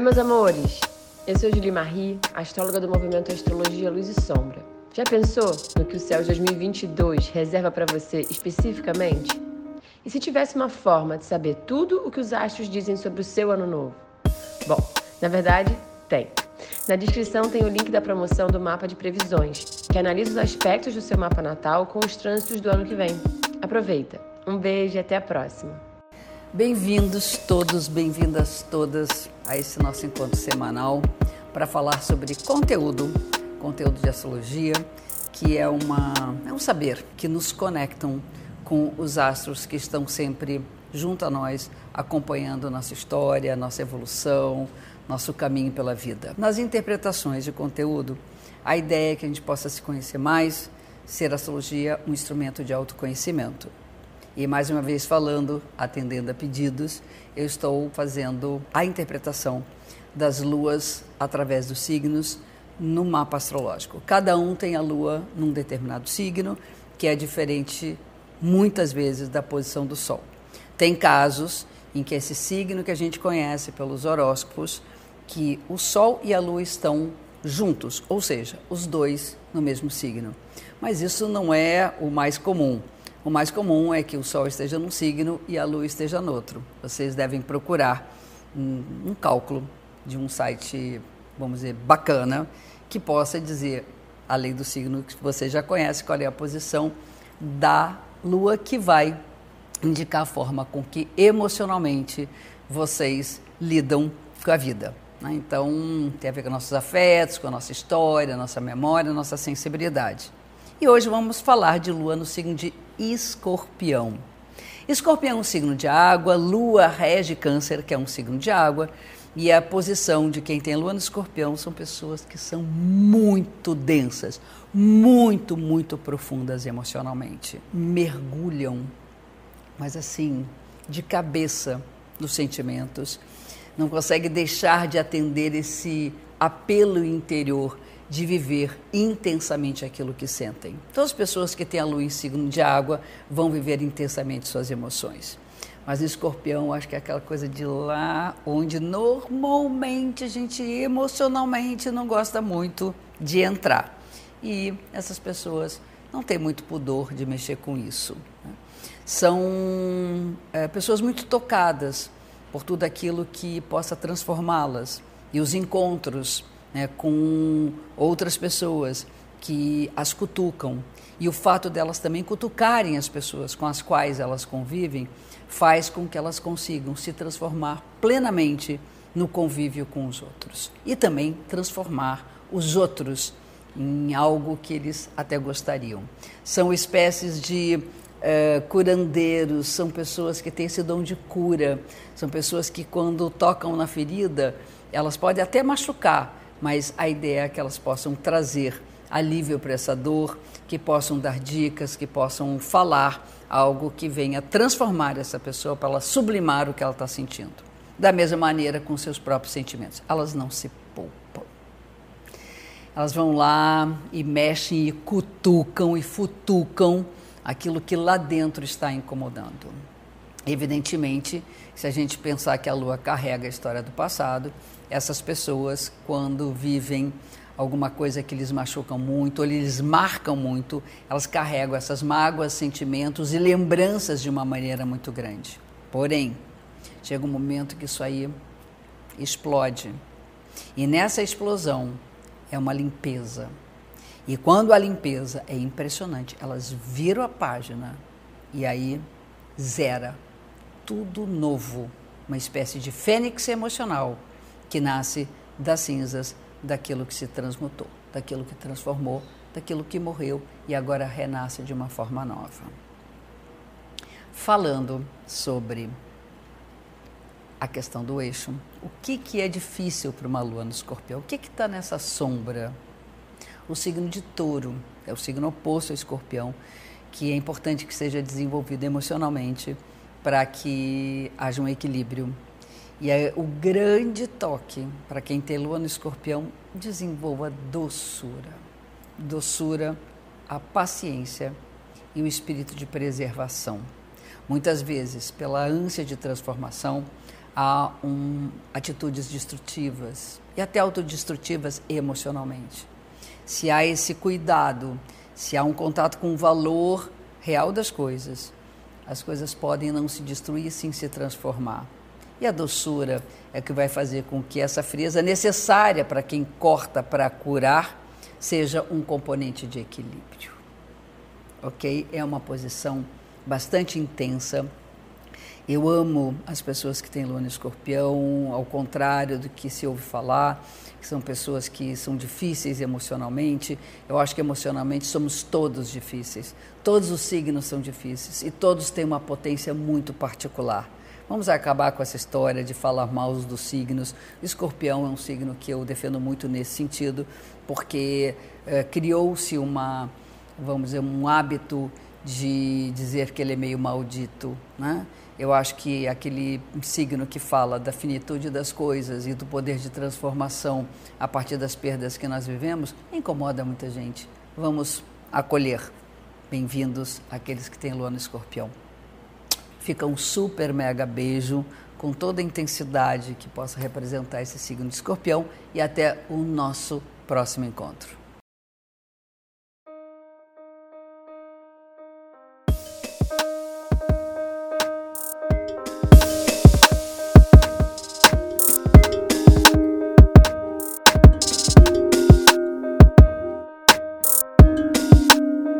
meus amores! Eu sou Julie Marie, astróloga do movimento Astrologia Luz e Sombra. Já pensou no que o céu de 2022 reserva para você especificamente? E se tivesse uma forma de saber tudo o que os astros dizem sobre o seu ano novo? Bom, na verdade, tem. Na descrição tem o link da promoção do mapa de previsões, que analisa os aspectos do seu mapa natal com os trânsitos do ano que vem. Aproveita! Um beijo e até a próxima! Bem-vindos todos, bem-vindas todas a esse nosso encontro semanal para falar sobre conteúdo, conteúdo de astrologia, que é, uma, é um saber que nos conectam com os astros que estão sempre junto a nós, acompanhando nossa história, nossa evolução, nosso caminho pela vida. Nas interpretações de conteúdo, a ideia é que a gente possa se conhecer mais, ser a astrologia um instrumento de autoconhecimento. E mais uma vez falando, atendendo a pedidos, eu estou fazendo a interpretação das luas através dos signos no mapa astrológico. Cada um tem a lua num determinado signo, que é diferente muitas vezes da posição do sol. Tem casos em que esse signo que a gente conhece pelos horóscopos, que o sol e a lua estão juntos, ou seja, os dois no mesmo signo. Mas isso não é o mais comum. O mais comum é que o Sol esteja num signo e a Lua esteja no outro. Vocês devem procurar um, um cálculo de um site, vamos dizer, bacana, que possa dizer, além do signo que você já conhece, qual é a posição da Lua que vai indicar a forma com que emocionalmente vocês lidam com a vida. Né? Então, tem a ver com nossos afetos, com a nossa história, nossa memória, nossa sensibilidade. E hoje vamos falar de Lua no signo de Escorpião. Escorpião é um signo de água, Lua rege Câncer, que é um signo de água, e a posição de quem tem Lua no Escorpião são pessoas que são muito densas, muito, muito profundas emocionalmente. Mergulham, mas assim, de cabeça nos sentimentos. Não consegue deixar de atender esse apelo interior de viver intensamente aquilo que sentem. Então, as pessoas que têm a lua em signo de água vão viver intensamente suas emoções. Mas o escorpião, acho que é aquela coisa de lá onde normalmente a gente emocionalmente não gosta muito de entrar. E essas pessoas não têm muito pudor de mexer com isso. Né? São é, pessoas muito tocadas por tudo aquilo que possa transformá-las. E os encontros né, com outras pessoas que as cutucam. E o fato delas também cutucarem as pessoas com as quais elas convivem faz com que elas consigam se transformar plenamente no convívio com os outros. E também transformar os outros em algo que eles até gostariam. São espécies de uh, curandeiros, são pessoas que têm esse dom de cura, são pessoas que, quando tocam na ferida, elas podem até machucar, mas a ideia é que elas possam trazer alívio para essa dor, que possam dar dicas, que possam falar algo que venha transformar essa pessoa para ela sublimar o que ela está sentindo. Da mesma maneira com seus próprios sentimentos. Elas não se poupam. Elas vão lá e mexem e cutucam e futucam aquilo que lá dentro está incomodando. Evidentemente, se a gente pensar que a lua carrega a história do passado, essas pessoas, quando vivem alguma coisa que lhes machucam muito, ou lhes marcam muito, elas carregam essas mágoas, sentimentos e lembranças de uma maneira muito grande. Porém, chega um momento que isso aí explode. E nessa explosão é uma limpeza. E quando a limpeza é impressionante, elas viram a página e aí zera tudo novo, uma espécie de fênix emocional que nasce das cinzas daquilo que se transmutou, daquilo que transformou, daquilo que morreu e agora renasce de uma forma nova. Falando sobre a questão do eixo, o que, que é difícil para uma lua no escorpião? O que está nessa sombra? O signo de touro é o signo oposto ao escorpião, que é importante que seja desenvolvido emocionalmente para que haja um equilíbrio e é o grande toque para quem tem lua no escorpião, desenvolva doçura. Doçura, a paciência e o espírito de preservação. Muitas vezes, pela ânsia de transformação, há um, atitudes destrutivas e até autodestrutivas emocionalmente. Se há esse cuidado, se há um contato com o valor real das coisas, as coisas podem não se destruir, sim se transformar. E a doçura é que vai fazer com que essa frieza necessária para quem corta para curar seja um componente de equilíbrio. Ok? É uma posição bastante intensa. Eu amo as pessoas que têm lua escorpião, ao contrário do que se ouve falar, que são pessoas que são difíceis emocionalmente. Eu acho que emocionalmente somos todos difíceis. Todos os signos são difíceis e todos têm uma potência muito particular. Vamos acabar com essa história de falar mal dos signos. O escorpião é um signo que eu defendo muito nesse sentido, porque é, criou-se uma, vamos dizer, um hábito de dizer que ele é meio maldito, né? Eu acho que aquele signo que fala da finitude das coisas e do poder de transformação a partir das perdas que nós vivemos incomoda muita gente. Vamos acolher. Bem-vindos aqueles que têm lua no escorpião. Fica um super mega beijo com toda a intensidade que possa representar esse signo de escorpião e até o nosso próximo encontro.